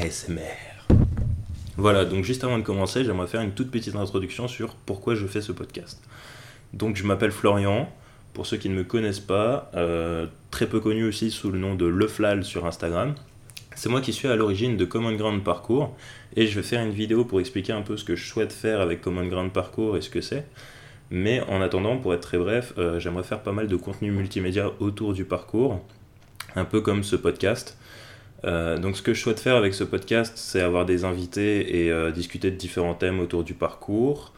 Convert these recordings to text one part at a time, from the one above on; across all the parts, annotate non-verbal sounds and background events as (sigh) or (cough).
ASMR. Voilà, donc juste avant de commencer, j'aimerais faire une toute petite introduction sur pourquoi je fais ce podcast. Donc je m'appelle Florian, pour ceux qui ne me connaissent pas, euh, très peu connu aussi sous le nom de Leflal sur Instagram. C'est moi qui suis à l'origine de Common Ground Parcours et je vais faire une vidéo pour expliquer un peu ce que je souhaite faire avec Common Ground Parcours et ce que c'est. Mais en attendant, pour être très bref, euh, j'aimerais faire pas mal de contenu multimédia autour du parcours, un peu comme ce podcast. Euh, donc ce que je souhaite faire avec ce podcast, c'est avoir des invités et euh, discuter de différents thèmes autour du parcours.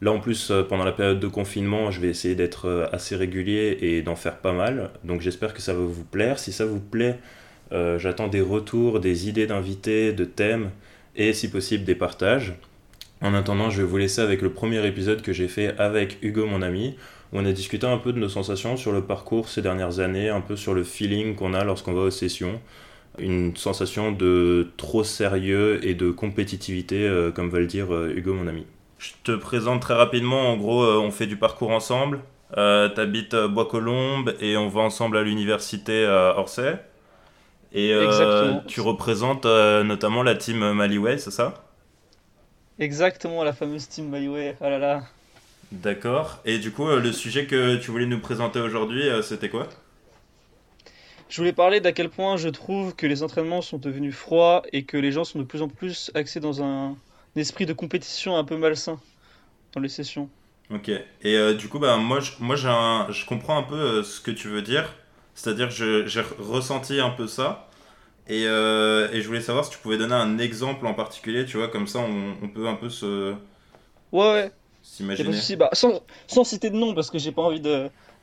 Là en plus, pendant la période de confinement, je vais essayer d'être assez régulier et d'en faire pas mal. Donc j'espère que ça va vous plaire. Si ça vous plaît, j'attends des retours, des idées d'invités, de thèmes et si possible des partages. En attendant, je vais vous laisser avec le premier épisode que j'ai fait avec Hugo, mon ami, où on a discuté un peu de nos sensations sur le parcours ces dernières années, un peu sur le feeling qu'on a lorsqu'on va aux sessions. Une sensation de trop sérieux et de compétitivité, euh, comme va le dire euh, Hugo, mon ami. Je te présente très rapidement, en gros, euh, on fait du parcours ensemble. T'habites Bois-Colombes et on va ensemble à l'université à Orsay. Et tu représentes notamment la team Maliway, c'est ça? Exactement, la fameuse Team Maliway. Oh là là. D'accord. Et du coup, euh, le sujet que tu voulais nous présenter aujourd'hui, euh, c'était quoi? Je voulais parler d'à quel point je trouve que les entraînements sont devenus froids et que les gens sont de plus en plus axés dans un, esprit de compétition un peu malsain dans les sessions. Ok. Et euh, du coup, bah, moi, je, moi je comprends un peu ce que tu veux dire. C'est-à-dire que j'ai ressenti un peu ça. Et, euh, et, je voulais savoir si tu pouvais donner un exemple en particulier, tu vois, comme ça on, on peut un peu se. Ouais, ouais. S'imaginer. Bah, sans, sans, citer de nom, parce que j'ai pas envie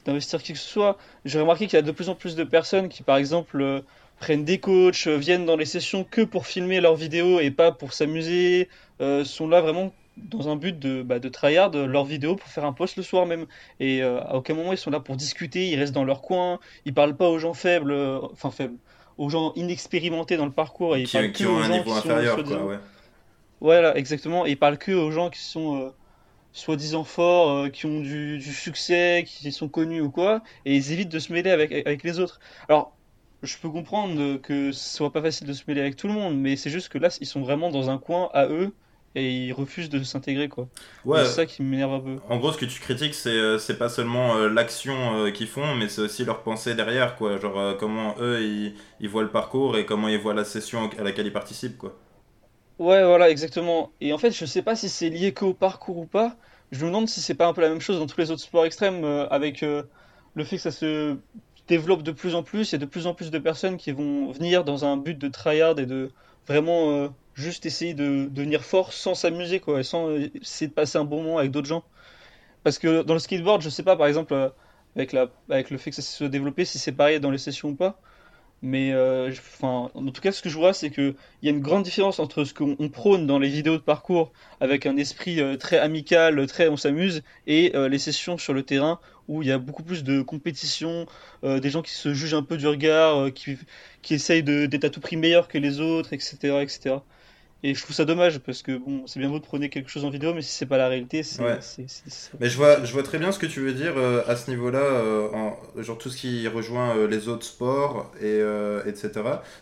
d'investir qui que ce soit, j'ai remarqué qu'il y a de plus en plus de personnes qui, par exemple, euh, prennent des coachs, euh, viennent dans les sessions que pour filmer leurs vidéos et pas pour s'amuser, sont là vraiment dans un but de, bah, de tryhard leurs vidéos pour faire un post le soir même. Et à aucun moment ils sont là pour discuter, ils restent dans leur coin, ils parlent pas aux gens faibles, enfin faibles aux gens inexpérimentés dans le parcours et qui, ont un niveau inférieur, Voilà, exactement. Et il parle que aux gens qui sont euh, soi-disant forts, euh, qui ont du, succès, qui sont connus ou quoi, et ils évitent de se mêler avec, avec les autres. Alors, je peux comprendre que ce soit pas facile de se mêler avec tout le monde, mais c'est juste que là, ils sont vraiment dans un coin à eux et ils refusent de s'intégrer quoi. Ouais. C'est ça qui m'énerve un peu. En gros, ce que tu critiques, c'est euh, c'est pas seulement euh, l'action euh, qu'ils font, mais c'est aussi leur pensée derrière quoi. Genre comment eux ils, ils, voient le parcours et comment ils voient la session à laquelle ils participent quoi. Ouais, voilà, exactement. Et en fait, je sais pas si c'est lié qu'au parcours ou pas. Je me demande si c'est pas un peu la même chose dans tous les autres sports extrêmes avec le fait que ça se développe de plus en plus. A de plus en plus de personnes qui vont venir dans un but de tryhard et de vraiment juste essayer de, devenir fort sans s'amuser, quoi, sans essayer de passer un bon moment avec d'autres gens. Parce que dans le skateboard, je sais pas, par exemple, euh, avec, la, avec le fait que ça se développé, si c'est pareil dans les sessions ou pas. Mais euh, en tout cas, ce que je vois, c'est qu'il y a une grande différence entre ce qu'on prône dans les vidéos de parcours avec un esprit euh, très amical, très on s'amuse, et les sessions sur le terrain où il y a beaucoup plus de compétition, des gens qui se jugent un peu du regard, qui, qui essayent d'être à tout prix meilleurs que les autres, etc. etc. Et je trouve ça dommage parce que bon, c'est bien beau de prôner quelque chose en vidéo, mais si c'est pas la réalité, c'est. Ouais. Mais je vois, je vois très bien ce que tu veux dire euh, à ce niveau-là, euh, genre tout ce qui rejoint euh, les autres sports et etc.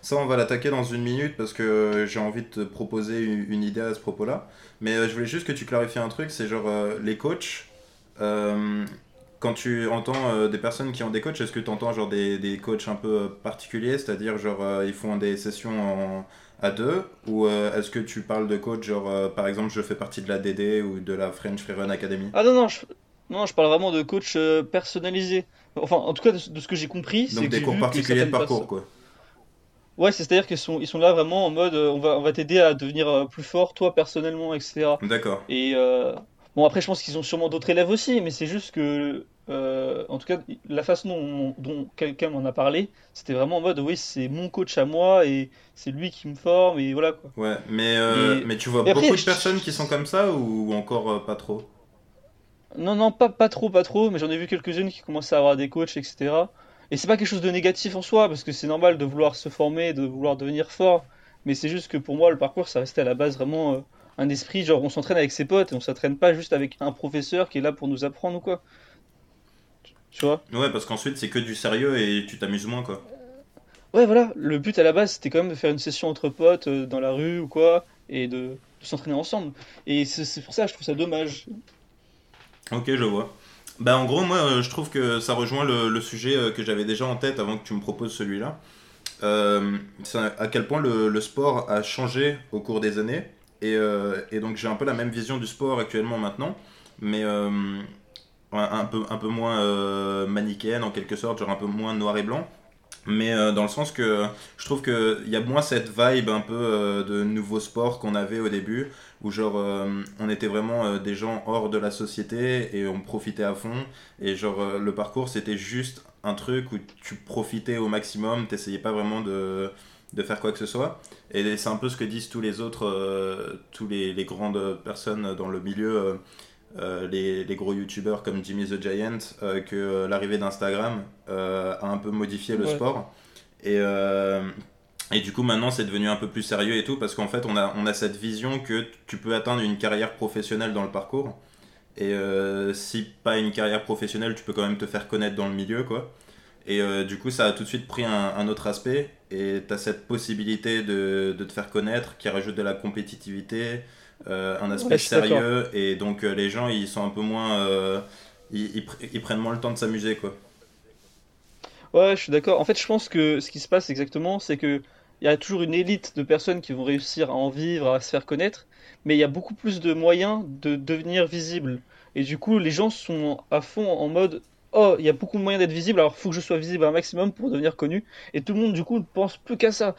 Ça, on va l'attaquer dans une minute parce que j'ai envie de te proposer une, une, idée à ce propos-là. Mais je voulais juste que tu clarifies un truc, c'est genre les coachs. Quand tu entends des personnes qui ont des coachs, est-ce que tu entends genre des, des coachs un peu particuliers, c'est-à-dire genre ils font des sessions en à deux? Ou euh, est-ce que tu parles de coach, genre euh, par exemple je fais partie de la DD ou de la French Freerun Academy? Ah non, non, je, non, je parle vraiment de coach euh, personnalisé. Enfin, en tout cas, de, ce que j'ai compris. Donc des cours particuliers de parcours, quoi. Ouais, c'est-à-dire qu'ils sont, ils sont là vraiment en mode on va, on va t'aider à devenir plus fort, toi personnellement, etc. D'accord. Et bon, après, je pense qu'ils ont sûrement d'autres élèves aussi, mais c'est juste que euh, en tout cas, la façon dont, quelqu'un m'en a parlé, c'était vraiment en mode oui, c'est mon coach à moi et c'est lui qui me forme et voilà quoi. Ouais, mais, euh, mais tu vois beaucoup de personnes qui sont comme ça ou encore euh, pas trop? Non, non, pas, pas trop, pas trop, mais j'en ai vu quelques-unes qui commençaient à avoir des coachs, etc. Et c'est pas quelque chose de négatif en soi parce que c'est normal de vouloir se former, de vouloir devenir fort, mais c'est juste que pour moi, le parcours ça restait à la base vraiment un esprit genre on s'entraîne avec ses potes et on s'entraîne pas juste avec un professeur qui est là pour nous apprendre ou quoi. Tu vois? Ouais, parce qu'ensuite c'est que du sérieux et tu t'amuses moins quoi. Ouais, voilà, le but à la base c'était quand même de faire une session entre potes euh, dans la rue ou quoi, et de, de s'entraîner ensemble. Et c'est pour ça que je trouve ça dommage. Ok, je vois. Bah, en gros, moi, euh, je trouve que ça rejoint le, le sujet euh, que j'avais déjà en tête avant que tu me proposes celui-là. Euh, c'est à quel point le, le sport a changé au cours des années. Et, euh, et donc, j'ai un peu la même vision du sport actuellement maintenant, mais euh, un, peu, un peu moins euh, manichéenne en quelque sorte, genre un peu moins noir et blanc. Mais euh, dans le sens que je trouve qu'il y a moins cette vibe un peu de nouveau sport qu'on avait au début, où genre on était vraiment des gens hors de la société et on profitait à fond. Et genre le parcours c'était juste un truc où tu profitais au maximum, t'essayais pas vraiment de, de faire quoi que ce soit. Et c'est un peu ce que disent tous les autres, euh, tous les, les grandes personnes dans le milieu. euh, euh, les, les gros youtubeurs comme Jimmy the Giant, euh, que l'arrivée d'Instagram a un peu modifié le Ouais. sport. Et, et du coup, maintenant, c'est devenu un peu plus sérieux et tout, parce qu'en fait, on a, on a cette vision que tu peux atteindre une carrière professionnelle dans le parcours. Et si pas une carrière professionnelle, tu peux quand même te faire connaître dans le milieu, quoi. Et euh, du coup, ça a tout de suite pris un, un autre aspect. Et tu as cette possibilité de, de te faire connaître qui rajoute de la compétitivité, euh, un aspect Ouais, sérieux. Et donc, euh, les gens, ils sont un peu moins. ils, ils prennent moins le temps de s'amuser, quoi. Ouais, je suis d'accord. En fait, je pense que ce qui se passe exactement, c'est que il y a toujours une élite de personnes qui vont réussir à en vivre, à se faire connaître, mais il y a beaucoup plus de moyens de devenir visible. Et du coup, les gens sont à fond en mode, oh, il y a beaucoup de moyens d'être visible, alors il faut que je sois visible un maximum pour devenir connu. Et tout le monde, du coup, ne pense plus qu'à ça.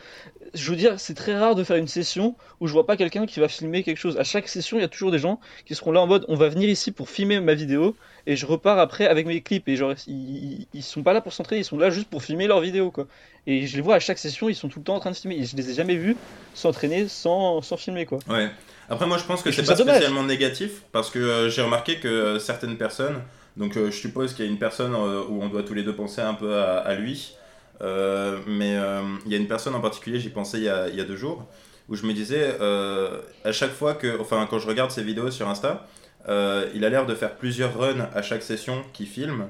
Je veux dire, c'est très rare de faire une session où je vois pas quelqu'un qui va filmer quelque chose. À chaque session, il y a toujours des gens qui seront là en mode, on va venir ici pour filmer ma vidéo et je repars après avec mes clips et genre ils, ils, sont pas là pour s'entraîner, ils sont là juste pour filmer leurs vidéos quoi. Et je les vois à chaque session, ils sont tout le temps en train de filmer et je les ai jamais vus s'entraîner sans, sans filmer quoi. Ouais. Après, moi, je pense que c'est pas dommage. spécialement négatif parce que euh, j'ai remarqué que euh, certaines personnes, donc euh, je suppose qu'il y a une personne euh, où on doit tous les deux penser un peu à, lui, euh, mais il y a une personne en particulier, j'y pensais il y a, deux jours, où je me disais, à chaque fois que, enfin, quand je regarde ses vidéos sur Insta, il a l'air de faire plusieurs runs à chaque session qu'il filme.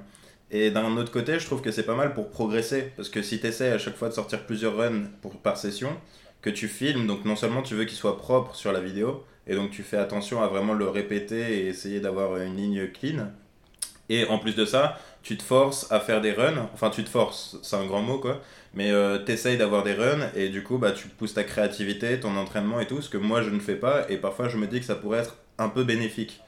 Et d'un autre côté, je trouve que c'est pas mal pour progresser. Parce que si tu essaies à chaque fois de sortir plusieurs runs pour, par session, que tu filmes, donc non seulement tu veux qu'il soit propre sur la vidéo, et donc tu fais attention à vraiment le répéter et essayer d'avoir une ligne clean. Et en plus de ça, tu te forces à faire des runs, enfin tu te forces, c'est un grand mot quoi, mais euh, t'essayes d'avoir des runs et du coup bah, tu pousses ta créativité, ton entraînement et tout, ce que moi je ne fais pas, et parfois je me dis que ça pourrait être un peu bénéfique.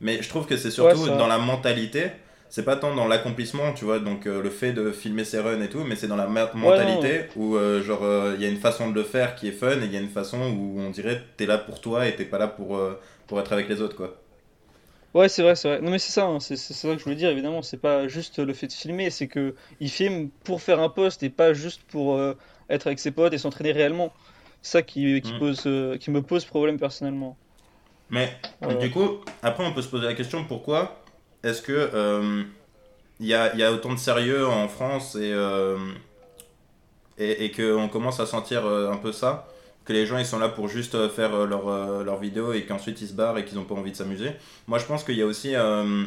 Mais je trouve que c'est Ouais, surtout ça. dans la mentalité, c'est pas tant dans l'accomplissement, tu vois, donc euh, le fait de filmer ses runs et tout, mais c'est dans la ma- Ouais, non. mentalité où euh, genre euh, il y a une façon de le faire qui est fun et il y a une façon où on dirait t'es là pour toi et t'es pas là pour, pour être avec les autres quoi. Ouais, c'est vrai, c'est vrai. Non mais c'est ça, hein, c'est c'est ça que je voulais dire évidemment, c'est pas juste le fait de filmer, c'est que il filme pour faire un post et pas juste pour euh, être avec ses potes et s'entraîner réellement. Ça qui, qui Mm. pose euh, qui me pose problème personnellement. Mais Voilà. du coup, après on peut se poser la question pourquoi est-ce que euh, il y a, il y a autant de sérieux en France et, euh, et, et qu'on commence à sentir euh, un peu ça, que les gens ils sont là pour juste euh, faire euh, leur, euh, leur vidéo et qu'ensuite ils se barrent et qu'ils n'ont pas envie de s'amuser. Moi je pense qu'il y a aussi euh,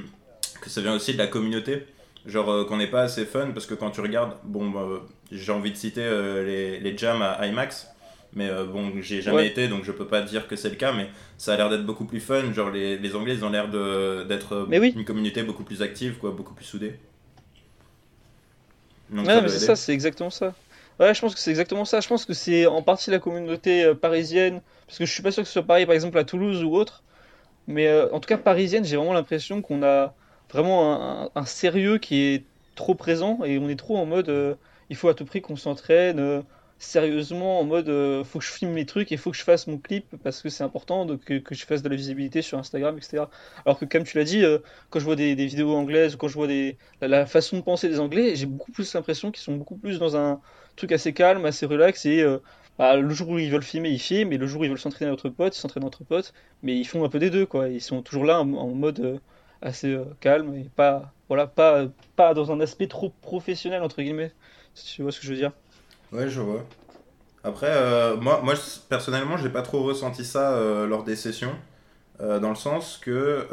que ça vient aussi de la communauté. Genre euh, qu'on n'est pas assez fun parce que quand tu regardes, bon, bah, j'ai envie de citer euh, les, les jams à IMAX, mais bon, j'ai jamais Ouais, été donc je peux pas dire que c'est le cas, mais ça a l'air d'être beaucoup plus fun. Genre les, les Anglais ils ont l'air d'être oui. une communauté beaucoup plus active, quoi, beaucoup plus soudée. Donc Ouais, ça mais c'est ça, c'est exactement ça. Ouais, je pense que c'est exactement ça. Je pense que c'est en partie la communauté euh, parisienne, parce que je suis pas sûr que ce soit pareil, par exemple, à Toulouse ou autre. Mais euh, en tout cas, parisienne, j'ai vraiment l'impression qu'on a vraiment un, sérieux qui est trop présent et on est trop en mode euh, il faut à tout prix qu'on s'entraîne sérieusement, en mode faut que je filme mes trucs et faut que je fasse mon clip parce que c'est important donc, que, je fasse de la visibilité sur Instagram, etc. Alors que, comme tu l'as dit, quand je vois des, vidéos anglaises quand je vois des, la façon de penser des Anglais, j'ai beaucoup plus l'impression qu'ils sont beaucoup plus dans un truc assez calme, assez relax et. euh, bah, le jour où ils veulent filmer, ils filment, et le jour où ils veulent s'entraîner entre potes, ils s'entraînent entre potes mais ils font un peu des deux, quoi. Ils sont toujours là en, mode euh, assez euh, calme et pas, voilà, pas, pas dans un aspect trop professionnel, entre guillemets. Si tu vois ce que je veux dire. Ouais, je vois. Après, moi, moi personnellement, j'ai pas trop ressenti ça lors des sessions, dans le sens que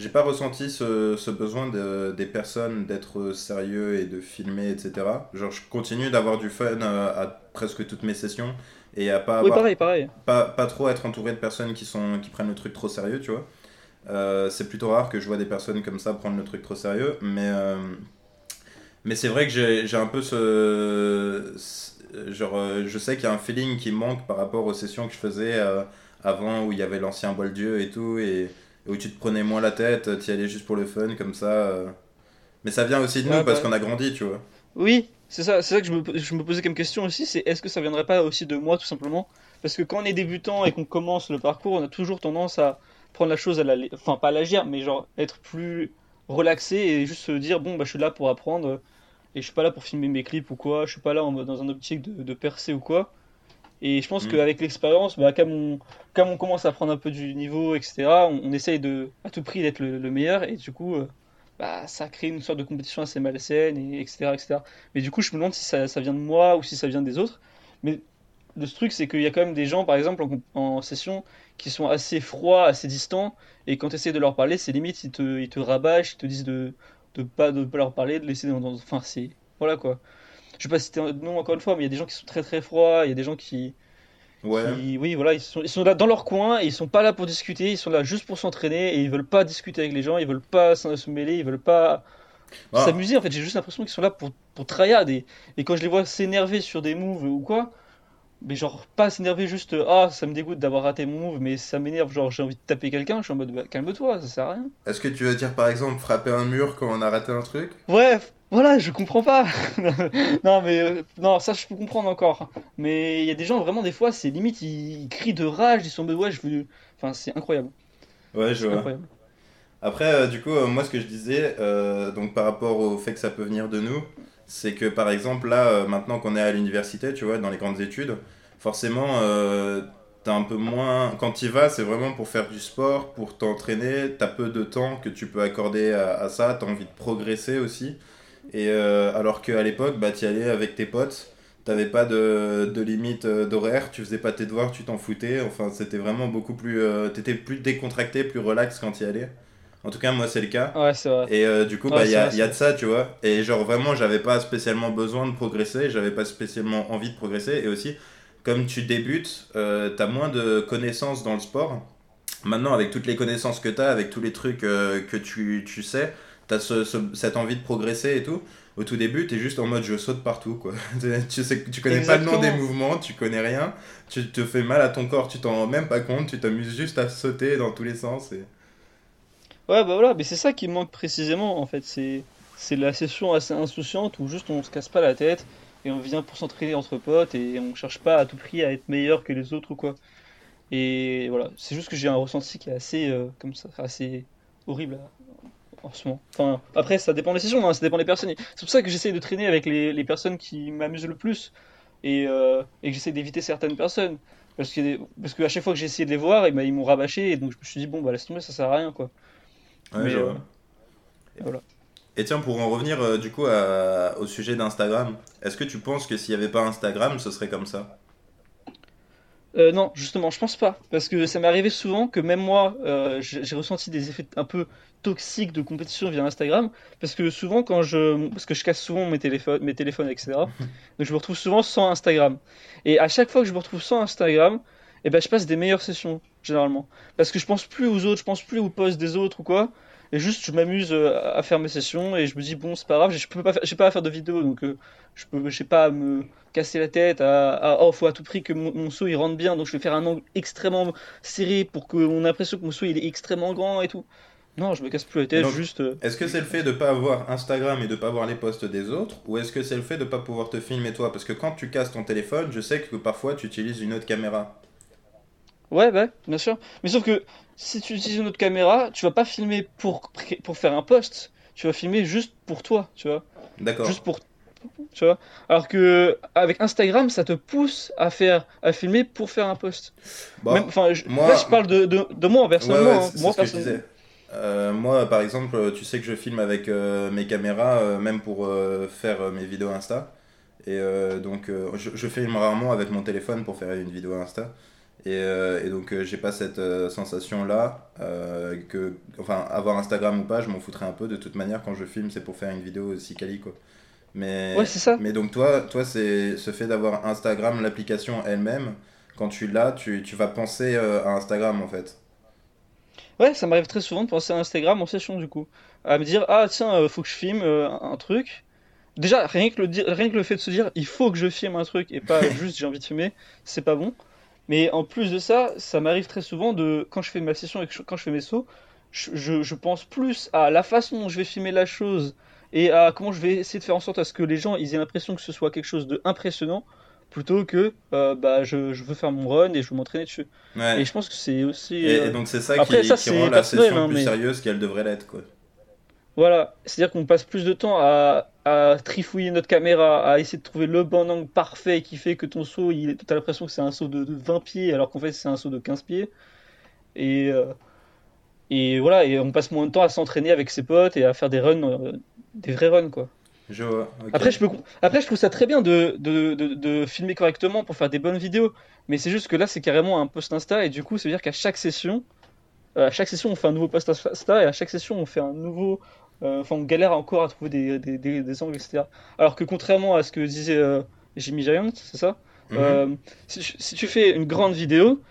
j'ai pas ressenti ce, ce besoin de, des personnes d'être sérieux et de filmer, etc. Genre, je continue d'avoir du fun à, à presque toutes mes sessions et à pas Oui, avoir, pareil, pareil. pas, pas trop être entouré de personnes qui, sont, qui prennent le truc trop sérieux, tu vois. Euh, c'est plutôt rare que je vois des personnes comme ça prendre le truc trop sérieux, mais, euh, mais c'est vrai que j'ai j'ai un peu ce. ce- Genre, euh, je sais qu'il y a un feeling qui manque par rapport aux sessions que je faisais euh, avant où il y avait l'ancien bol Dieu et tout, et où tu te prenais moins la tête, tu y allais juste pour le fun comme ça. euh. Mais ça vient aussi de nous parce bah. qu'on a grandi, tu vois. Oui, c'est ça, c'est ça que je me, je me posais comme question aussi, c'est est-ce que ça viendrait pas aussi de moi tout simplement? Parce que quand on est débutant et qu'on commence le parcours, on a toujours tendance à prendre la chose à la, enfin pas à la légère, mais genre être plus relaxé et juste se dire bon bah je suis là pour apprendre et je suis pas là pour filmer mes clips ou quoi, je suis pas là en dans un optique de, de percer ou quoi. Et je pense Mm. qu'avec l'expérience, bah, comme on, comme on commence à prendre un peu du niveau, etc., on, on essaye de à tout prix d'être le, le meilleur et du coup euh, bah, ça crée une sorte de compétition assez malsaine, et etc., etc. Mais du coup, je me demande si ça, ça vient de moi ou si ça vient des autres. Mais le truc, c'est qu'il y a quand même des gens, par exemple, en, en session, qui sont assez froids, assez distants, et quand tu essaies de leur parler, c'est limite, ils te, ils te rabâchent, ils te disent de de pas, de pas leur parler, de laisser dans... dans- Enfin, c'est... Voilà, quoi. Je vais pas citer un nom encore une fois, mais il y a des gens qui sont très très froids, il y a des gens qui... Ouais. qui oui, voilà, ils sont, ils sont là dans leur coin, et ils sont pas là pour discuter, ils sont là juste pour s'entraîner, et ils veulent pas discuter avec les gens, ils veulent pas se mêler, ils veulent pas Ah, s'amuser en fait j'ai juste l'impression qu'ils sont là pour, pour tryhard et, et quand je les vois s'énerver sur des moves ou quoi mais genre pas s'énerver juste ah ça me dégoûte d'avoir raté mon move mais ça m'énerve genre j'ai envie de taper quelqu'un je suis en mode bah, calme-toi ça sert à rien. Est-ce que tu veux dire par exemple frapper un mur quand on a raté un truc? Bref voilà je comprends pas (laughs) non mais euh, non ça je peux comprendre encore mais il y a des gens vraiment des fois c'est limite ils, ils crient de rage ils sont mode ouais je veux enfin c'est incroyable Ouais, je vois. incroyable Après, euh, du coup, euh, moi, ce que je disais, donc par rapport au fait que ça peut venir de nous, c'est que par exemple, là, maintenant qu'on est à l'université, tu vois, dans les grandes études, forcément, t'as un peu moins. Quand tu y vas, c'est vraiment pour faire du sport, pour t'entraîner, t'as peu de temps que tu peux accorder à, à ça, t'as envie de progresser aussi. Et euh, alors qu'à l'époque, bah, tu y allais avec tes potes. T'avais pas de, de limite euh, d'horaire, tu faisais pas tes devoirs, tu t'en foutais. Enfin, c'était vraiment beaucoup plus. euh, t'étais plus décontracté, plus relax quand tu y allais. En tout cas, moi, c'est le cas. ouais c'est vrai Et euh, du coup, Ouais, bah, il y c'est a, vrai, y a de ça, tu vois. Et genre, vraiment, j'avais pas spécialement besoin de progresser, j'avais pas spécialement envie de progresser. Et aussi, comme tu débutes, euh, t'as moins de connaissances dans le sport. Maintenant, avec toutes les connaissances que t'as, avec tous les trucs euh, que tu, tu sais, t'as ce, ce- cette envie de progresser et tout. Au tout début, t'es juste en mode je saute partout, quoi. (laughs) tu sais, tu connais pas le nom des mouvements, tu connais rien, tu te fais mal à ton corps, tu t'en rends même pas compte, tu t'amuses juste à sauter dans tous les sens. Et... Ouais, bah voilà, mais c'est ça qui manque précisément en fait. C'est c'est la session assez insouciante où juste on se casse pas la tête et on vient pour s'entraîner entre potes et on cherche pas à tout prix à être meilleur que les autres ou quoi. Et voilà, c'est juste que j'ai un ressenti qui est assez euh, comme ça, assez horrible à- en ce moment. Enfin, après ça dépend des sessions, hein, ça dépend des personnes. C'est pour ça que j'essaie de traîner avec les, les personnes qui m'amusent le plus et, euh, et que j'essaie d'éviter certaines personnes. Parce que, parce que à chaque fois que j'ai essayé de les voir, ben, ils m'ont rabâché et donc je me suis dit bon bah laisse tomber, ça sert à rien quoi. Ouais, Mais, euh, voilà. Et tiens, pour en revenir euh, du coup à- au sujet d'Instagram, est-ce que tu penses que s'il n'y avait pas Instagram, ce serait comme ça? Euh, non, justement, je pense pas. Parce que ça m'est arrivé souvent que même moi, euh, j'ai ressenti des effets un peu toxiques de compétition via Instagram. Parce que souvent, quand je. Parce que je casse souvent mes téléphones, mes téléphones, etc. Donc je me retrouve souvent sans Instagram. Et à chaque fois que je me retrouve sans Instagram, eh ben, je passe des meilleures sessions, généralement. Parce que je pense plus aux autres, je pense plus aux posts des autres ou quoi. Et juste, je m'amuse euh, à faire mes sessions et je me dis, bon, c'est pas grave, je peux pas j'ai pas à faire de vidéo, donc euh, je peux, j'ai pas à me casser la tête à, à oh, faut à tout prix que mon, mon saut il rentre bien, donc je vais faire un angle extrêmement serré pour qu'on ait l'impression que mon saut il est extrêmement grand et tout. Non, je me casse plus la tête, Donc, juste. euh, Est-ce que c'est le fait de pas avoir Instagram et de pas avoir les posts des autres, ou est-ce que c'est le fait de pas pouvoir te filmer toi? Parce que quand tu casses ton téléphone, je sais que parfois tu utilises une autre caméra. Ouais, ouais, bien sûr. Mais sauf que si tu utilises une autre caméra, tu vas pas filmer pour, pour faire un post, tu vas filmer juste pour toi, tu vois. D'accord. Juste pour. Tu vois. Alors que avec Instagram, ça te pousse à faire, à filmer pour faire un post. Bon, Même, je- moi- là, je parle de, de, de moi ouais, personnellement. ouais, hein. c'est c'est Moi, personnellement. Euh, moi, par exemple, tu sais que je filme avec euh, mes caméras, euh, même pour euh, faire mes vidéos Insta. Et donc, je, je filme rarement avec mon téléphone pour faire une vidéo Insta. Et, euh, et donc, euh, j'ai pas cette euh, sensation-là. que, enfin, avoir Instagram ou pas, je m'en foutrais un peu. De toute manière, quand je filme, c'est pour faire une vidéo aussi quali, quoi. Mais, Ouais, c'est ça. mais donc, toi, toi c'est ce fait d'avoir Instagram, l'application elle-même, quand tu l'as, tu, tu vas penser à Instagram, en fait. Ouais, ça m'arrive très souvent de penser à Instagram en session du coup. À me dire, ah tiens, faut que je filme un truc. Déjà, rien que, le, rien que le fait de se dire, il faut que je filme un truc et pas (laughs) juste j'ai envie de filmer, c'est pas bon. Mais en plus de ça, ça m'arrive très souvent de, quand je fais ma session et que je- quand je fais mes sauts, je, je- je pense plus à la façon dont je vais filmer la chose et à comment je vais essayer de faire en sorte à ce que les gens ils aient l'impression que ce soit quelque chose de impressionnant plutôt que euh, bah, je, je veux faire mon run et je veux m'entraîner dessus. Ouais. Et je pense que c'est aussi. Et, et euh, donc, c'est ça Après, qui, ça, qui rend la session hein, plus mais- sérieuse qu'elle devrait l'être, quoi. Voilà, c'est-à-dire qu'on passe plus de temps à, à trifouiller notre caméra, à essayer de trouver le bon angle parfait qui fait que ton saut, il, t'as l'impression que c'est un saut de, de 20 pieds alors qu'en fait c'est un saut de 15 pieds. Et, euh, et voilà, et on passe moins de temps à s'entraîner avec ses potes et à faire des runs, euh, des vrais runs quoi. Je vois. Après, je peux, après, je trouve ça très bien de, de, de, de filmer correctement pour faire des bonnes vidéos, mais c'est juste que là c'est carrément un post Insta et du coup ça veut dire qu'à chaque session, euh, à chaque session on fait un nouveau post Insta et à chaque session on fait un nouveau. Euh, Enfin, on galère encore à trouver des, des, des, des angles, etc. Alors que contrairement à ce que disait euh, Jimmy Giant, c'est ça? Mhm. Euh, si, tu- si tu fais une grande vidéo,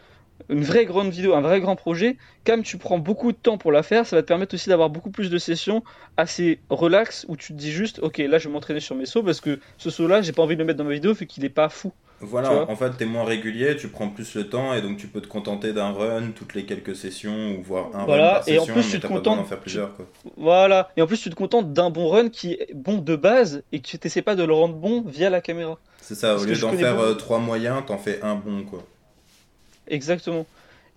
une vraie grande vidéo, un vrai grand projet, comme tu prends beaucoup de temps pour la faire, ça va te permettre aussi d'avoir beaucoup plus de sessions assez relax où tu te dis juste, ok, là je vais m'entraîner sur mes sauts parce que ce saut-là, j'ai pas envie de le mettre dans ma vidéo vu qu'il est pas fou. Voilà, Tu en fait, t'es moins régulier, tu prends plus le temps et donc tu peux te contenter d'un run toutes les quelques sessions ou voire un Voilà, run par et en plus, mais tu te contentes- faire plusieurs, quoi. Voilà, et en plus tu te contentes d'un bon run qui est bon de base et que tu t'essaies pas de le rendre bon via la caméra. C'est ça, au Parce lieu d'en faire euh, trois moyens, t'en fais un bon, quoi. Exactement.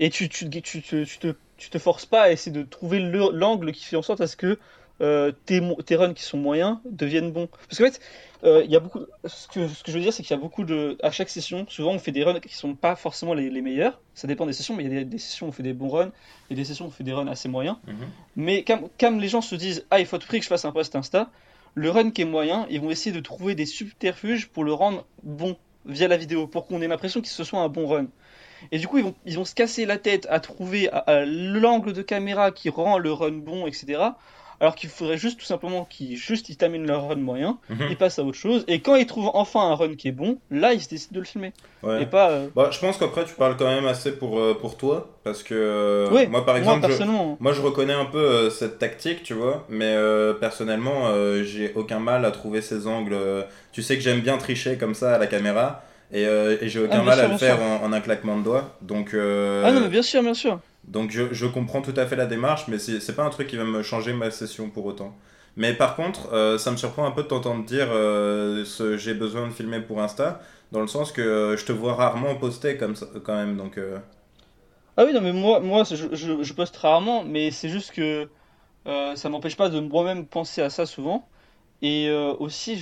Et tu, tu, tu, tu, tu, te, tu te forces pas à essayer de trouver le- l'angle qui fait en sorte à ce que euh, tes, runs qui sont moyens deviennent bons. Parce qu'en fait, euh, il y a beaucoup. Ce que, ce que je veux dire, c'est qu'il y a beaucoup de. À chaque session, souvent on fait des runs qui sont pas forcément les, les meilleurs. Ça dépend des sessions, mais il y a des, des sessions où on fait des bons runs et des sessions où on fait des runs assez moyens. Mhm. Mais comme, comme les gens se disent, ah, il faut à tout prix que je fasse un post Insta, le run qui est moyen, ils vont essayer de trouver des subterfuges pour le rendre bon via la vidéo, pour qu'on ait l'impression que ce soit un bon run. Et du coup, ils vont, ils vont se casser la tête à trouver l'angle de caméra qui rend le run bon, etc. Alors qu'il faudrait juste tout simplement qu'ils juste ils terminent leur run moyen, Mhm. ils passent à autre chose, et quand ils trouvent enfin un run qui est bon, là ils se décident de le filmer. Ouais. Et pas. euh, Bah, je pense qu'après, tu parles quand même assez pour, euh, pour toi, parce que euh, Ouais, moi, par moi exemple, je, personnellement. moi, je reconnais un peu cette tactique, tu vois, mais personnellement, j'ai aucun mal à trouver ces angles. Tu sais que j'aime bien tricher comme ça à la caméra, et, euh, et j'ai aucun bien mal sûr, à le faire en, en un claquement de doigts. Donc, euh, Ah non, mais bien sûr, bien sûr. donc je, je comprends tout à fait la démarche, mais c'est pas un truc qui va me changer ma session pour autant. Mais par contre, euh, ça me surprend un peu de t'entendre dire ce j'ai besoin de filmer pour Insta, dans le sens que je te vois rarement poster comme ça, quand même. Donc, Ah oui, non, mais moi, moi je, je, je poste rarement, mais c'est juste que ça m'empêche pas de moi-même penser à ça souvent. Et euh, aussi,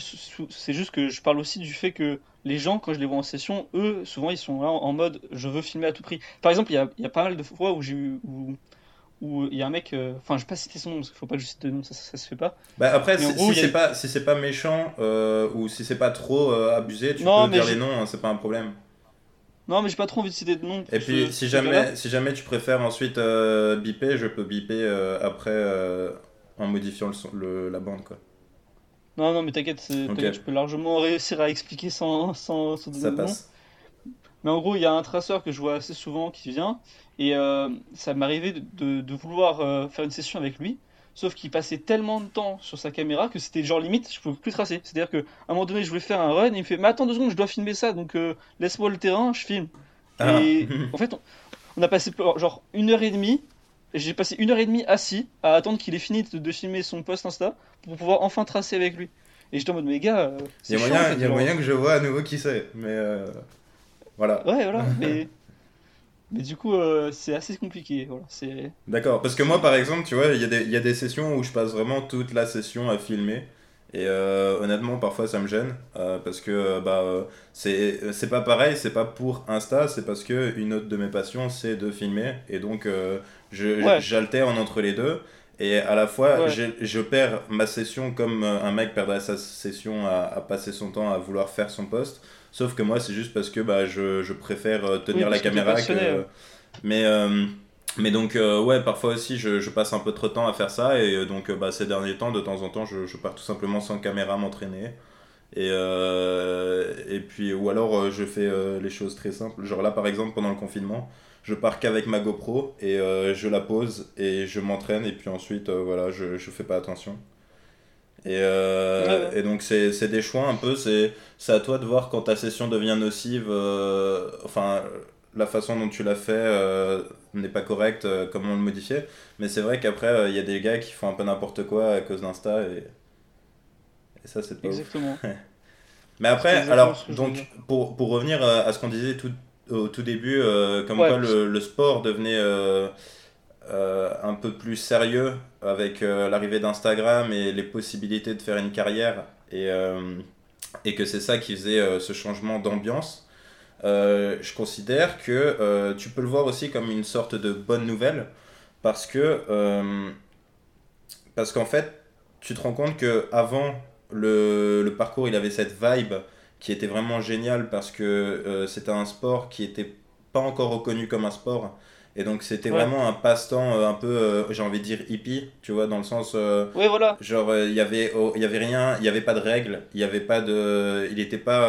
c'est juste que je parle aussi du fait que les gens, quand je les vois en session, eux, souvent, ils sont là en mode je veux filmer à tout prix. Par exemple, il y a, il y a pas mal de fois où j'ai eu. Où, où il y a un mec. euh, Enfin, je vais pas citer son nom, parce qu'il faut pas que je cite de nom, ça, ça, ça se fait pas. Bah après, si, si a c'est pas si c'est pas méchant euh, ou si c'est pas trop euh, abusé, tu Non, peux dire les noms, hein, c'est pas un problème. Non, mais j'ai pas trop envie de citer de nom. Et puis ce- si ce jamais si jamais tu préfères ensuite euh, biper, je peux biper euh, après euh, en modifiant le, le- la bande quoi. Non, non, mais t'inquiète, je peux largement réussir à expliquer sans, sans, sans donner Ça nom. Mais en gros, il y a un traceur que je vois assez souvent qui vient, et euh, ça m'arrivait de, de- de vouloir euh, faire une session avec lui, sauf qu'il passait tellement de temps sur sa caméra que c'était genre limite, je pouvais plus tracer. C'est-à-dire qu'à un moment donné, je voulais faire un run, et il me fait, mais attends deux secondes, je dois filmer ça, donc euh, laisse-moi le terrain, je filme. Ah. Et (laughs) en fait, on, on a passé genre une heure et demie, j'ai passé une heure et demie assis à attendre qu'il ait fini de, de filmer son post Insta pour pouvoir enfin tracer avec lui. Et j'étais en mode, mais gars, euh, Il y a chiant, moyen, en fait, y a genre. moyen que je vois à nouveau qui c'est, mais euh, voilà. Ouais, voilà, (laughs) mais, mais du coup, euh, c'est assez compliqué. Voilà. D'accord, parce que moi par exemple, tu vois, il y, a des- il y a des sessions où je passe vraiment toute la session à filmer. Et euh, honnêtement, parfois ça me gêne. euh, parce que bah, euh, c'est c'est pas pareil, c'est pas pour Insta, c'est parce que une autre de mes passions c'est de filmer. Et donc je- Ouais. j'alterne entre les deux. Et à la fois, Ouais. je perds ma session comme euh, un mec perdrait sa session à, à passer son temps à vouloir faire son poste. Sauf que moi, c'est juste parce que bah, je, je préfère euh, tenir Oui, la caméra. que- ouais. Mais, euh, mais donc, euh, ouais, parfois aussi, je, je passe un peu trop de temps à faire ça. Et euh, donc, bah, ces derniers temps, de temps en temps, je, je pars tout simplement sans caméra m'entraîner. Et, euh, et puis, ou alors, je fais euh, les choses très simples. Genre là, par exemple, pendant le confinement, je pars qu'avec ma GoPro et euh, je la pose et je m'entraîne. Et puis ensuite, euh, voilà, je, je fais pas attention. Et, euh, Ouais, ouais. et donc, c'est c'est des choix un peu. C'est c'est à toi de voir quand ta session devient nocive. enfin, la façon dont tu l'as fait n'est pas correcte, comment le modifier. Mais c'est vrai qu'après, il y a des gars qui font un peu n'importe quoi à cause d'Insta. Et, et ça, c'est pas ouf. Exactement. (laughs) Mais après, alors, donc, pour, pour revenir à ce qu'on disait tout, au tout début, euh, comme Ouais, quoi le, le sport devenait euh, euh, un peu plus sérieux avec euh, l'arrivée d'Instagram et les possibilités de faire une carrière, et, et que c'est ça qui faisait ce changement d'ambiance. Je considère que tu peux le voir aussi comme une sorte de bonne nouvelle parce que parce qu'en fait tu te rends compte que avant le, le parcours il avait cette vibe qui était vraiment géniale parce que euh, c'était un sport qui était pas encore reconnu comme un sport et donc c'était Ouais. vraiment un passe-temps euh, un peu euh, j'ai envie de dire hippie tu vois dans le sens euh, Ouais, voilà. Genre, il y avait, oh, il y avait rien, il n'y avait pas de règles, il y avait pas de, il n'était pas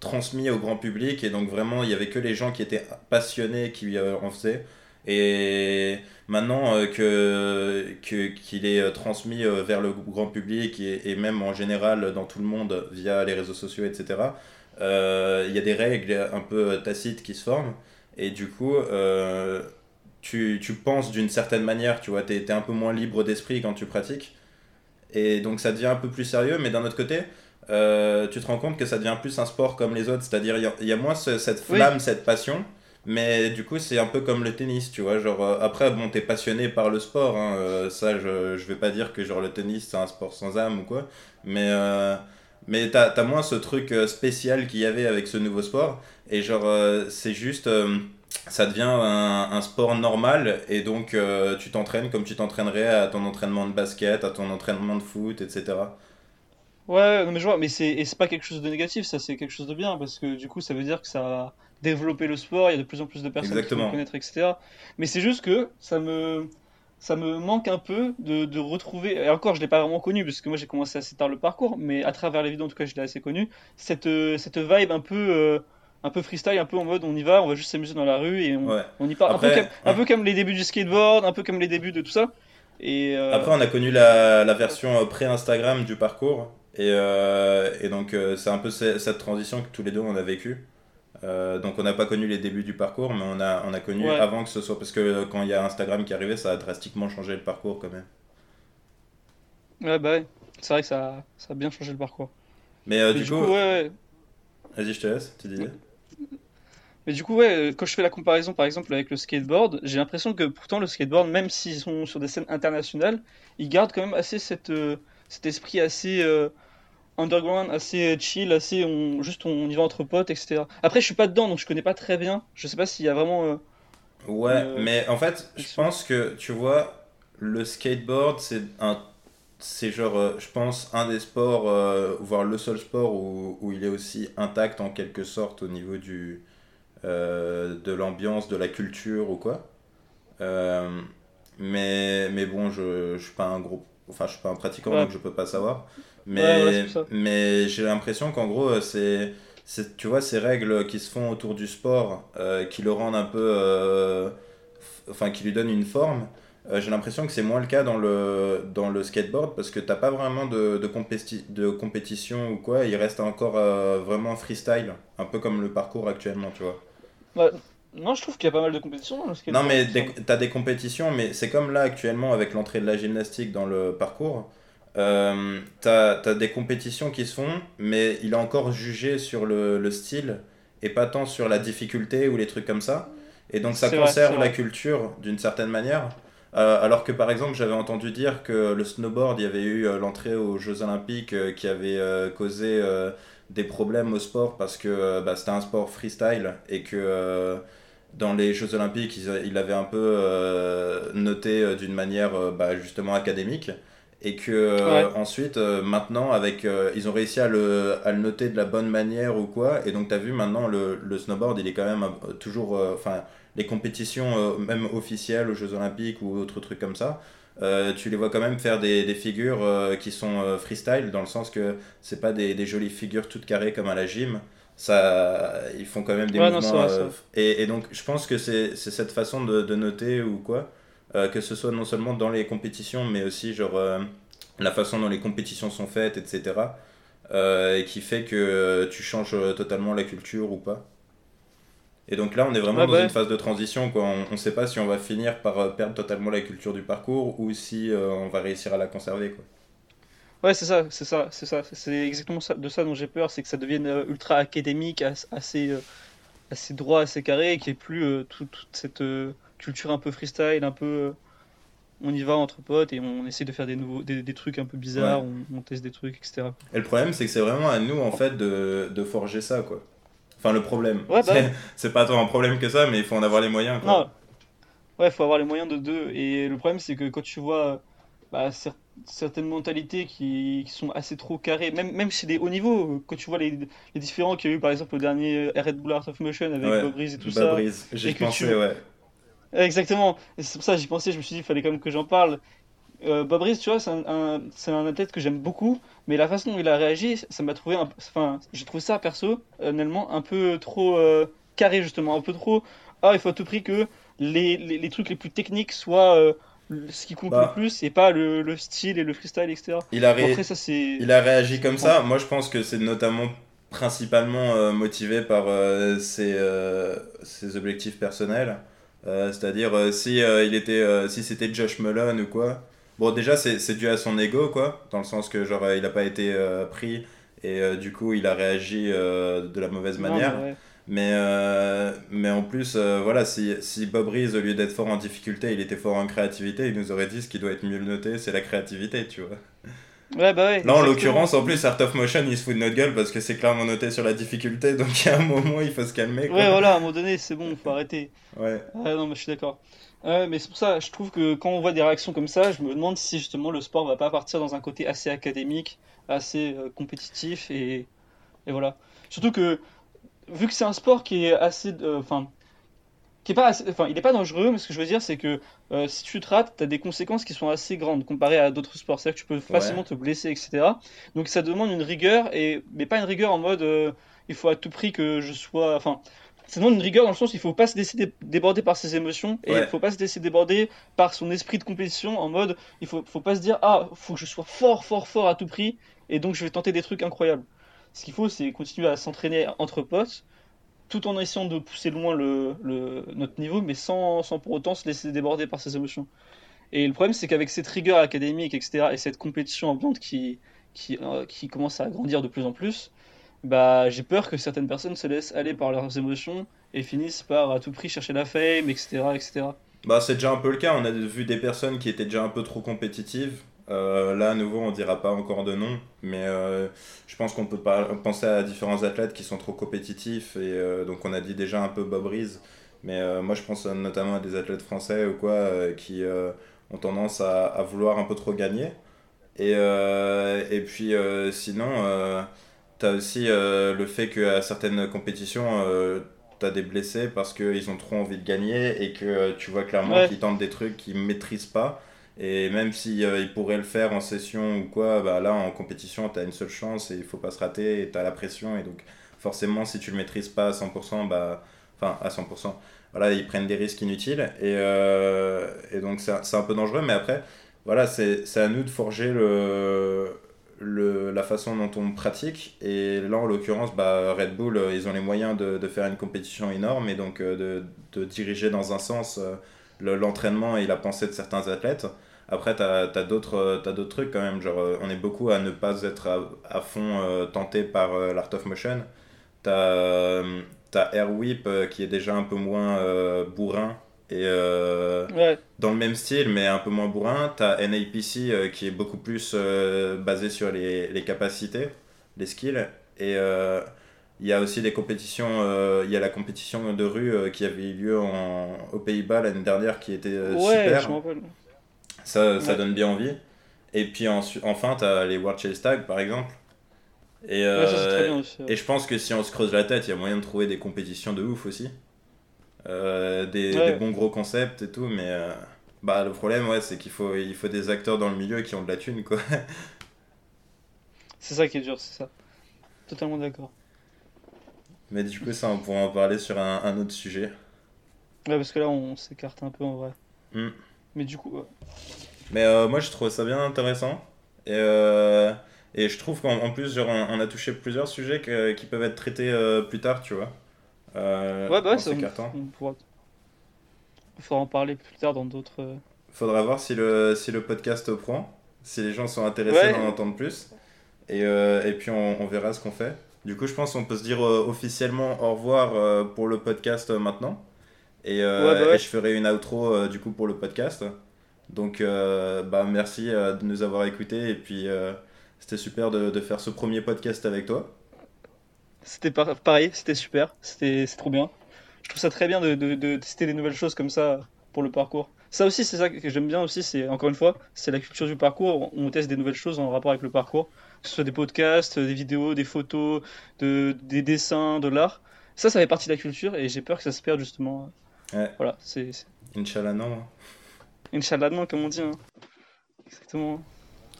transmis au grand public et donc vraiment il y avait que les gens qui étaient passionnés qui en faisaient. Et maintenant euh, que qu'il est euh, transmis euh, vers le grand public et, et même en général dans tout le monde via les réseaux sociaux, etc. euh, Il y a des règles un peu tacites qui se forment et du coup. tu, tu penses d'une certaine manière, tu vois, t'es, t'es un peu moins libre d'esprit quand tu pratiques. Et donc ça devient un peu plus sérieux, mais d'un autre côté, tu te rends compte que ça devient plus un sport comme les autres, c'est-à-dire il y a, il y a moins ce- cette Oui. flamme, cette passion, mais du coup c'est un peu comme le tennis, tu vois, genre euh, après bon t'es passionné par le sport, hein, euh, ça je, je vais pas dire que genre le tennis c'est un sport sans âme ou quoi, mais, euh, mais t'as, moins ce truc spécial qu'il y avait avec ce nouveau sport, et genre c'est juste... ça devient un, sport normal et donc tu t'entraînes comme tu t'entraînerais à ton entraînement de basket, à ton entraînement de foot, etc. Ouais, non, mais je vois, mais c'est et c'est pas quelque chose de négatif, ça c'est quelque chose de bien parce que du coup ça veut dire que ça a développé le sport, il y a de plus en plus de personnes qui Exactement. vont le connaître, etc. Mais c'est juste que ça me ça me manque un peu de, de retrouver, et encore je l'ai pas vraiment connu parce que moi j'ai commencé assez tard le parcours, mais à travers les vidéos en tout cas je l'ai assez connu, cette, euh, cette vibe un peu, euh, un peu freestyle, un peu en mode on y va, on va juste s'amuser dans la rue et on, Ouais. on y part, un peu, comme, un ouais. peu comme les débuts du skateboard, un peu comme les débuts de tout ça. Et euh, Après, on a connu la, la version pré-Instagram du parcours et, euh, et donc euh, c'est un peu ce- cette transition que tous les deux on a vécu. Euh, donc on n'a pas connu les débuts du parcours, mais on a, on a connu Ouais. avant que ce soit parce que euh, quand il y a Instagram qui est arrivé, ça a drastiquement changé le parcours quand même. ouais, bah ouais, c'est vrai que ça, ça a bien changé le parcours. Mais euh, Mais du, du coup, coup, ouais, ouais. vas-y, je te laisse, tu disais. Mais du coup, ouais, quand je fais la comparaison par exemple avec le skateboard, j'ai l'impression que pourtant le skateboard, même s'ils sont sur des scènes internationales, ils gardent quand même assez cette, cet esprit assez euh, underground, assez chill, assez on, juste on y va entre potes, etc. Après, je suis pas dedans donc je connais pas très bien. Je sais pas s'il y a vraiment. euh, Ouais, Euh, mais en fait, je pense que, tu vois, le skateboard, c'est un... C'est genre, euh, je pense, un des sports, euh, voire le seul sport où, où il est aussi intact en quelque sorte au niveau du, euh, de l'ambiance, de la culture ou quoi. Euh, mais, mais bon, je, je suis pas un gros... Enfin, je suis pas un pratiquant, Ouais. donc je peux pas savoir. Mais, Ouais, ouais, mais j'ai l'impression qu'en gros, euh, c'est c'est- tu vois, ces règles qui se font autour du sport, euh, qui le rendent un peu. euh, enfin, qui lui donnent une forme, euh, j'ai l'impression que c'est moins le cas dans le, dans le skateboard parce que t'as pas vraiment de, de, compéti- de compétition ou quoi, il reste encore vraiment freestyle, un peu comme le parcours actuellement, tu vois. Non, je trouve qu'il y a pas mal de compétitions Non, mais t'as des compétitions, mais c'est comme là actuellement avec l'entrée de la gymnastique dans le parcours. Euh, t'as, t'as des compétitions qui se font, mais il est encore jugé sur le, le style et pas tant sur la difficulté ou les trucs comme ça. Et donc ça vrai, conserve la culture d'une certaine manière. Euh, alors que par exemple, j'avais entendu dire que le snowboard, il y avait eu euh, l'entrée aux Jeux Olympiques euh, qui avait causé des problèmes au sport parce que bah, c'était un sport freestyle et que dans les Jeux Olympiques, il, avait un peu noté d'une manière bah, justement académique. Et que ensuite maintenant avec ils ont réussi à le, à le, noter de la bonne manière ou quoi. Et donc tu as vu maintenant le, le, snowboard il est quand même toujours enfin les compétitions même officielles aux Jeux Olympiques ou autres trucs comme ça euh, tu les vois quand même faire des, des figures euh, qui sont euh, freestyle, dans le sens que c'est pas des, des, jolies figures toutes carrées comme à la gym. Ça, ils font quand même des mouvements. et, et, donc, je pense que c'est cette façon de, de, noter ou quoi, que ce soit non seulement dans les compétitions, mais aussi genre la façon dont les compétitions sont faites, etc. et qui fait que tu changes totalement la culture ou pas. Et donc là, on est vraiment dans une phase de transition. Quoi. On ne sait pas si on va finir par euh, perdre totalement la culture du parcours ou si euh, on va réussir à la conserver. Quoi. Ouais, c'est ça, c'est ça, c'est ça. C'est exactement ça, de ça dont j'ai peur, c'est que ça devienne euh, ultra académique, assez, assez droit, assez carré, et qu'il n'y ait plus toute cette culture un peu freestyle, un peu on y va entre potes et on essaie de faire des, nouveaux, des, trucs un peu bizarres, on, teste des trucs, etc. Et le problème, c'est que c'est vraiment à nous, en fait, de, de forger ça, quoi. Enfin, le problème. Bah (laughs) c'est pas tant un problème que ça, mais il faut en avoir les moyens. Quoi. Non. Ouais, il faut avoir les moyens de deux. Et le problème, c'est que quand tu vois bah, certaines mentalités qui, qui, sont assez trop carrées, même, même chez des hauts niveaux, quand tu vois les, les différents qu'il y a eu, par exemple, au dernier Red Bull Art of Motion avec ouais, Bob et tout ça. J'ai pensé, ouais. Exactement. C'est pour ça que j'y pensais, je me suis dit, il fallait quand même que j'en parle. Euh, Bob Reese, tu vois, c'est un, un, athlète que j'aime beaucoup, mais la façon dont il a réagi, ça m'a trouvé, un, enfin, j'ai trouvé ça perso, honnêtement, un peu trop euh, carré justement, un peu trop. Ah, il faut à tout prix que les, les, les trucs les plus techniques soient euh, ce qui compte le bah. plus et pas le, le, style et le freestyle, etc. Il a, Après, ça, il a réagi comme ça. Moi, je pense que c'est notamment principalement motivé par ses, ses, objectifs personnels. C'est-à-dire si il était, si c'était Josh Mullen ou quoi, Bon, déjà, c'est dû à son ego, quoi, dans le sens que, genre, il n'a pas été euh, pris et euh, du coup, il a réagi euh, de la mauvaise manière. Mais, mais en plus, voilà, si, si Bob Reese, au lieu d'être fort en difficulté, il était fort en créativité, il nous aurait dit ce qui doit être mieux noté, c'est la créativité, tu vois. Ouais, bah ouais. Là, en l'occurrence, en plus, Art of Motion, il se fout de notre gueule parce que c'est clairement noté sur la difficulté, (laughs) donc à un moment, il faut se calmer. Quoi. Ouais, voilà, à un moment donné, c'est bon, il faut arrêter. Ouais. Ouais, non, mais je suis d'accord. Ouais, mais c'est pour ça, je trouve que quand on voit des réactions comme ça, je me demande si justement le sport va pas partir dans un côté assez académique, assez euh, compétitif, et, et, voilà. Surtout que, vu que c'est un sport qui est assez. Euh, enfin. qui est pas enfin, il est pas dangereux, mais ce que je veux dire, c'est que euh, si tu te rates, tu as des conséquences qui sont assez grandes comparé à d'autres sports. C'est-à-dire que tu peux facilement te blesser, etc. Donc ça demande une rigueur, et, mais pas une rigueur en mode il faut à tout prix que je sois. Enfin, ça demande une rigueur dans le sens où il faut pas se laisser déborder par ses émotions et il faut pas se laisser déborder par son esprit de compétition en mode il faut, faut pas se dire ah faut que je sois fort fort fort à tout prix et donc je vais tenter des trucs incroyables. Ce qu'il faut c'est continuer à s'entraîner entre potes tout en essayant de pousser loin notre niveau mais sans, sans, pour autant se laisser déborder par ses émotions. Et le problème c'est qu'avec cette rigueur académique etc et cette compétition ambiante qui, qui, euh, qui commence à grandir de plus en plus, bah, j'ai peur que certaines personnes se laissent aller par leurs émotions et finissent par à tout prix chercher la fame, etc. etc. Bah, c'est déjà un peu le cas. On a vu des personnes qui étaient déjà un peu trop compétitives. Euh, là, à nouveau, on dira pas encore de nom, mais euh, je pense qu'on peut pas penser à différents athlètes qui sont trop compétitifs. Et euh, donc, on a dit déjà un peu Bob Reese, mais moi, je pense notamment à des athlètes français ou quoi qui ont tendance à, à, vouloir un peu trop gagner. Et, et puis, sinon T'as aussi euh, le fait qu'à certaines compétitions, euh, t'as des blessés parce qu'ils ont trop envie de gagner et que tu vois clairement qu'ils tentent des trucs qu'ils maîtrisent pas. Et même s'ils ils pourraient le faire en session ou quoi, bah là en compétition, t'as une seule chance et il faut pas se rater et t'as la pression. Et donc, forcément, si tu le maîtrises pas à 100%, bah, enfin à 100%, voilà, ils prennent des risques inutiles. Et, et donc, c'est un peu dangereux. Mais après, voilà, c'est à nous de forger le, le, la façon dont on pratique. Et là, en l'occurrence, bah, Red Bull, euh, ils ont les moyens de, de, faire une compétition énorme et donc euh, de, de, diriger dans un sens euh, l'entraînement et la pensée de certains athlètes. Après, tu as, d'autres trucs quand même. Genre, on est beaucoup à ne pas être à, fond tenté par l'Art of Motion. Tu as, Air Whip qui est déjà un peu moins bourrin et euh, dans le même style, mais un peu moins bourrin, tu as NAPC euh, qui est beaucoup plus euh, basé sur les, les, capacités, les skills. Et Il y a aussi des compétitions, euh, il y a la compétition de rue euh, qui avait eu lieu en, aux Pays-Bas l'année dernière qui était euh, Ouais, super. je. Ça, ça Ouais. donne bien envie. Et puis enfin, tu as les World Chase Tag par exemple. Et, Ouais, ça euh, très bien aussi. ouais. et je pense que si on se creuse la tête, il y a moyen de trouver des compétitions de ouf aussi. Euh, des, des bons gros concepts et tout, mais euh, bah, le problème, ouais, c'est qu'il faut, il faut des acteurs dans le milieu qui ont de la thune, quoi. C'est ça qui est dur, c'est ça. Totalement d'accord. Mais du coup, ça, on pourra en parler sur un, un autre sujet. Ouais, parce que là, on s'écarte un peu en vrai. Hmm. Mais du coup, ouais. Mais euh, moi, je trouve ça bien intéressant. Et, euh, et je trouve qu'en en plus, genre, on, on a touché plusieurs sujets que- qui peuvent être traités euh, plus tard, tu vois. Euh, Ouais, bah ça, on pourra... Faudra en parler plus tard dans d'autres... euh, Faudra voir si le, si le podcast prend, si les gens sont intéressés Ouais. d'en entendre plus. Et, euh, et puis on, on verra ce qu'on fait. Du coup, je pense qu'on peut se dire euh, officiellement au revoir euh, pour le podcast euh, maintenant. Et, euh, Ouais, bah ouais. et je ferai une outro euh, du coup pour le podcast. Donc, euh, bah, merci de nous avoir écoutés. Et puis, c'était super de, de faire ce premier podcast avec toi. C'était par- pareil, c'était super, c'était trop bien. Je trouve ça très bien de, de- de tester des nouvelles choses comme ça pour le parcours. Ça aussi, c'est ça que j'aime bien aussi, c'est encore une fois, c'est la culture du parcours. On teste des nouvelles choses en rapport avec le parcours, que ce soit des podcasts, des vidéos, des photos, de, des dessins, de l'art. Ça, ça fait partie de la culture et j'ai peur que ça se perde justement. Ouais. Voilà, c'est Inch'Allah, non. hein. Inch'Allah, non, comme on dit. hein. Exactement.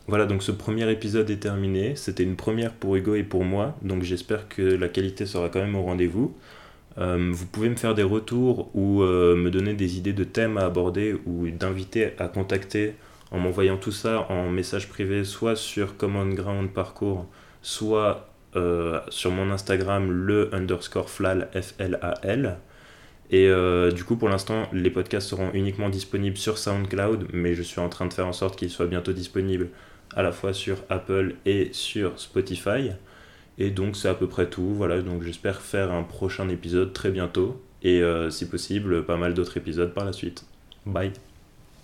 Voilà, donc ce premier épisode est terminé. C'était une première pour Hugo et pour moi, donc j'espère que la qualité sera quand même au rendez-vous. Euh, vous pouvez me faire des retours ou euh, me donner des idées de thèmes à aborder ou d'invités à contacter en m'envoyant tout ça en message privé, soit sur Common Ground Parcours, soit euh, sur mon Instagram, le underscore flal, F-L-A-L. Et euh, du coup, pour l'instant, les podcasts seront uniquement disponibles sur SoundCloud, mais je suis en train de faire en sorte qu'ils soient bientôt disponibles à la fois sur Apple et sur Spotify. Et donc c'est à peu près tout. Voilà, donc j'espère faire un prochain épisode très bientôt. Et euh, si possible, pas mal d'autres épisodes par la suite. Bye